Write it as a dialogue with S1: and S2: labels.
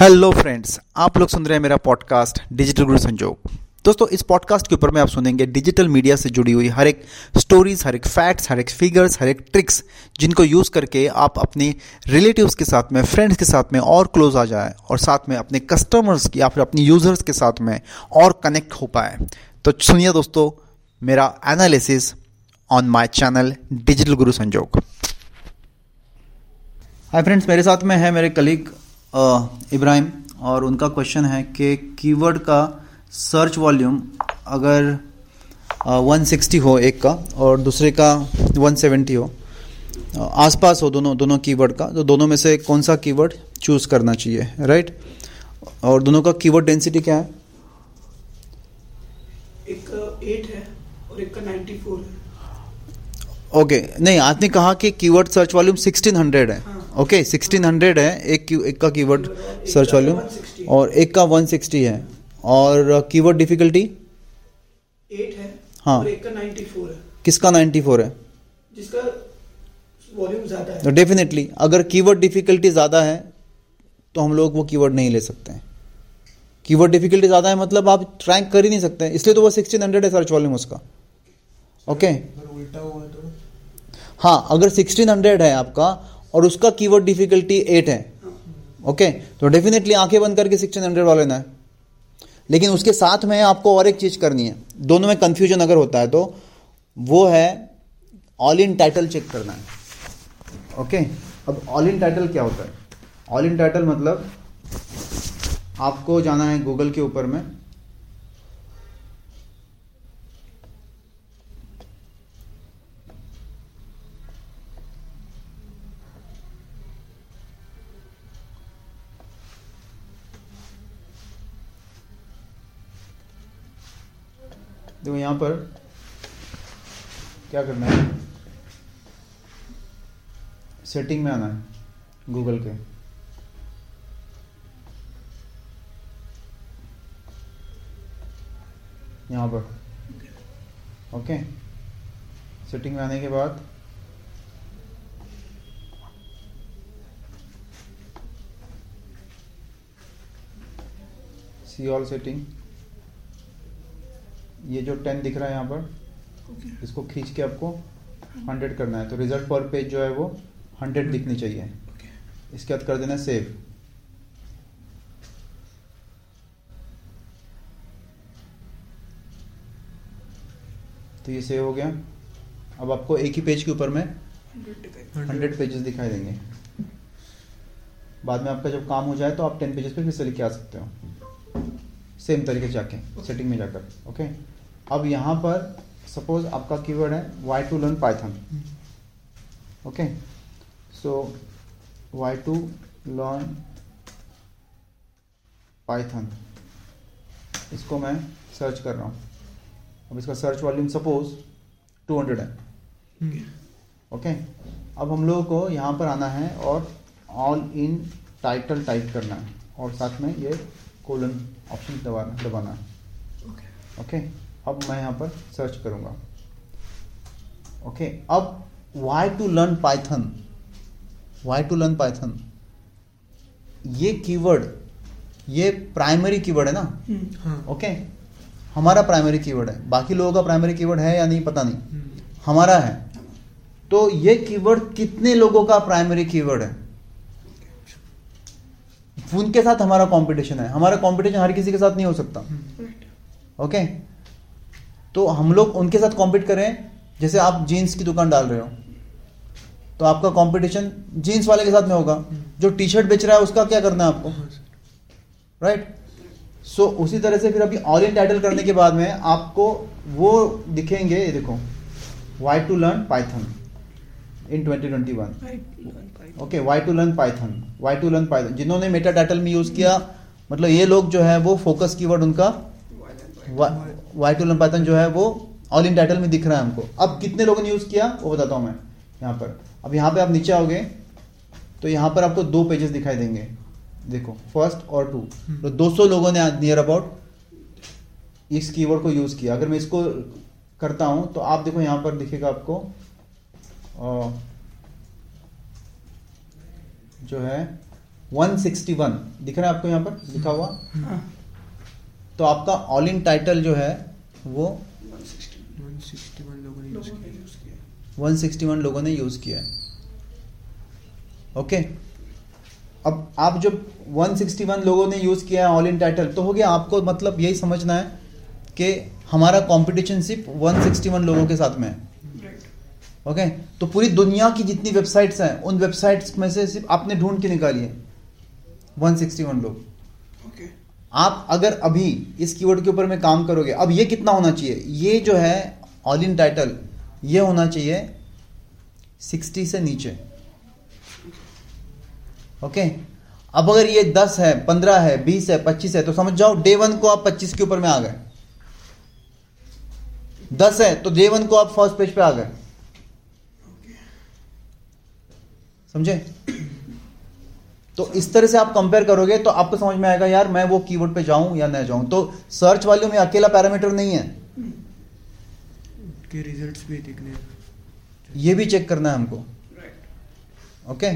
S1: Hello friends आप लोग सुन रहे हैं मेरा पॉडकास्ट डिजिटल गुरु संजोग दोस्तों, इस पॉडकास्ट के ऊपर में आप सुनेंगे डिजिटल मीडिया से जुड़ी हुई हर एक स्टोरीज हर एक फैक्ट्स हर एक फिगर्स हर एक ट्रिक्स जिनको यूज़ करके आप अपने रिलेटिव्स के साथ में फ्रेंड्स के साथ में और क्लोज आ जाए और साथ में अपने कस्टमर्स की या फिर अपनी यूज़र्स के साथ में और कनेक्ट हो पाए। तो सुनिए दोस्तों, मेरा analysis on my channel digital Guru Sanjog hi friends मेरे साथ में है मेरे कलीग इब्राहिम और उनका क्वेश्चन है कि कीवर्ड का सर्च वॉल्यूम अगर uh, 160 हो एक का और दूसरे का 170 हो uh, आसपास हो दोनों दोनों कीवर्ड का तो दोनों में से कौन सा कीवर्ड चूज़ करना चाहिए राइट और दोनों का कीवर्ड डेंसिटी क्या है?
S2: एक एट है और एक का नाइन्टी फोर है।
S1: ओके okay, नहीं आपने कहा कि कीवर्ड सर्च वॉल्यूम 1600 है।
S2: हाँ।
S1: ओके okay, 1600 है एक की- एक का कीवर्ड
S2: एक
S1: सर्च
S2: का
S1: वॉल्यूम
S2: 160
S1: और एक का 160 है। और कीवर्ड डिफिकल्टी
S2: एट है
S1: हाँ।
S2: और एक का नाइन्टी फोर है।
S1: किसका 94 है?
S2: जिसका वॉल्यूम ज़्यादा है।
S1: तो अगर कीवर्ड डिफिकल्टी ज़्यादा है तो हम लोग वो कीवर्ड नहीं ले सकते हैं। कीवर्ड डिफिकल्टी ज़्यादा है मतलब आप ट्रैक कर ही नहीं सकते इसलिए तो वो 1600 है सर्च वॉल्यूम उसका। ओके
S2: अगर उल्टा हुआ तो?
S1: हाँ अगर 1600 है आपका और उसका कीवर्ड डिफिकल्टी एट है। ओके तो डेफिनेटली आँखें बंद करके 1600 वाले ना है। लेकिन उसके साथ में आपको और एक चीज़ करनी है। दोनों में कंफ्यूजन अगर होता है तो वो है ऑल इन टाइटल चेक करना है। ओके अब ऑल इन टाइटल क्या होता है? ऑल इन टाइटल मतलब आपको जाना है गूगल के ऊपर में। देखो यहाँ पर क्या करना है? सेटिंग में आना है गूगल के। यहाँ पर। ओके सेटिंग में आने के बाद सी ऑल सेटिंग ये जो टेन दिख रहा है यहाँ पर
S2: ओके
S1: इसको खींच के आपको हंड्रेड करना है। तो रिज़ल्ट पर पेज जो है वो हंड्रेड दिखनी चाहिए।
S2: ओके
S1: इसके बाद कर देना सेव तो ये सेव हो गया। अब आपको एक ही पेज के ऊपर में
S2: हंड्रेड
S1: हंड्रेड पेजेस दिखाई देंगे। बाद में आपका जब काम हो जाए तो आप टेन पेजेस पे फिर से लिख के आ सकते हो। सेम तरीके से जाके सेटिंग में जाकर ओके अब यहाँ पर सपोज़ आपका कीवर्ड है why to learn Python okay so why to learn Python इसको मैं सर्च कर रहा हूँ। अब इसका सर्च वॉल्यूम सपोज़ 200 है। Okay okay? अब हम लोगों को यहाँ पर आना है और ऑल इन टाइटल टाइप करना है और साथ में ये कोलन ऑप्शन दबाना दबाना है।
S2: ओके
S1: ओके अब मैं यहाँ पर सर्च करूँगा। ओके अब why to learn Python why to learn Python ये कीवर्ड ये प्राइमरी कीवर्ड है ना?
S2: हाँ।
S1: ओके हमारा प्राइमरी कीवर्ड है। बाकी लोगों का प्राइमरी कीवर्ड है या नहीं पता नहीं। हमारा है। तो ये कीवर्ड कितने लोगों का प्राइमरी कीवर्ड है? उनके साथ हमारा कंपटीशन है। हमारा कंपटीशन हर किसी के साथ नहीं हो सकता। ओके तो हम लोग उनके साथ कॉम्पीट करें जैसे आप जीन्स की दुकान डाल रहे हो तो आपका कंपटीशन जीन्स वाले के साथ में होगा। जो टी शर्ट बेच रहा है उसका क्या करना है आपको? राइट सो उसी तरह से फिर अभी ऑल इन टाइटल करने के बाद में आपको वो दिखेंगे ये देखो why to learn Python in 2021
S2: right
S1: okay why to learn Python why to learn Python जिन्होंने मेटा टाइटल में यूज़ किया मतलब ये लोग जो है वो फोकस कीवर्ड उनका वाई टू लर्न जो है वो ऑल इन टाइटल में दिख रहा है हमको। अब कितने लोगों ने यूज़ किया वो बताता हूँ मैं यहाँ पर। अब यहाँ पे आप नीचे आओगे तो यहाँ पर आपको दो पेजेस दिखाई देंगे। देखो फ़र्स्ट और टू तो 200 लोगों ने नियर अबाउट इस कीवर्ड को यूज़ किया। अगर मैं इसको करता हूँ तो आप देखो यहाँ पर दिखेगा आपको जो है 161 दिख रहा है आपको यहाँ पर? लिखा हुआ?
S2: हाँ।
S1: तो आपका ऑल इन टाइटल जो है, वो
S2: 161 लोगों ने यूज़ किया
S3: यूज़ किया
S1: 161 लोगों ने यूज़ किया है। ओके अब आप जब 161 लोगों ने यूज़ किया है ऑल इन टाइटल तो हो गया आपको मतलब यही समझना है कि हमारा कंपटीशन सिर्फ़ 161 लोगों के साथ में है। ओके तो पूरी दुनिया की जितनी वेबसाइट्स हैं, उन वेबसाइट्स में से सिर्फ़ आपने ढूंढ के निकाली है। 161 लोग।
S3: ओके
S1: आप अगर अभी इस कीवर्ड के ऊपर में काम करोगे, अब ये कितना होना चाहिए? ये जो है ऑल इन टाइटल ये होना चाहिए 60 से नीचे। ओके अब अगर ये 10 है 15 है 20 है 25 है तो समझ जाओ डे वन को आप 25 के ऊपर में आ गए। 10 है तो डे वन को आप फ़र्स्ट पेज पे आ गए। समझे? तो इस तरह से आप कंपेयर करोगे तो आपको समझ में आएगा यार मैं वो कीवर्ड पे जाऊँ या ना जाऊँ? तो सर्च वॉल्यूम में अकेला पैरामीटर नहीं है।
S2: के रिजल्ट्स भी दिखने।
S1: ये भी चेक करना है हमको।
S3: Right
S1: okay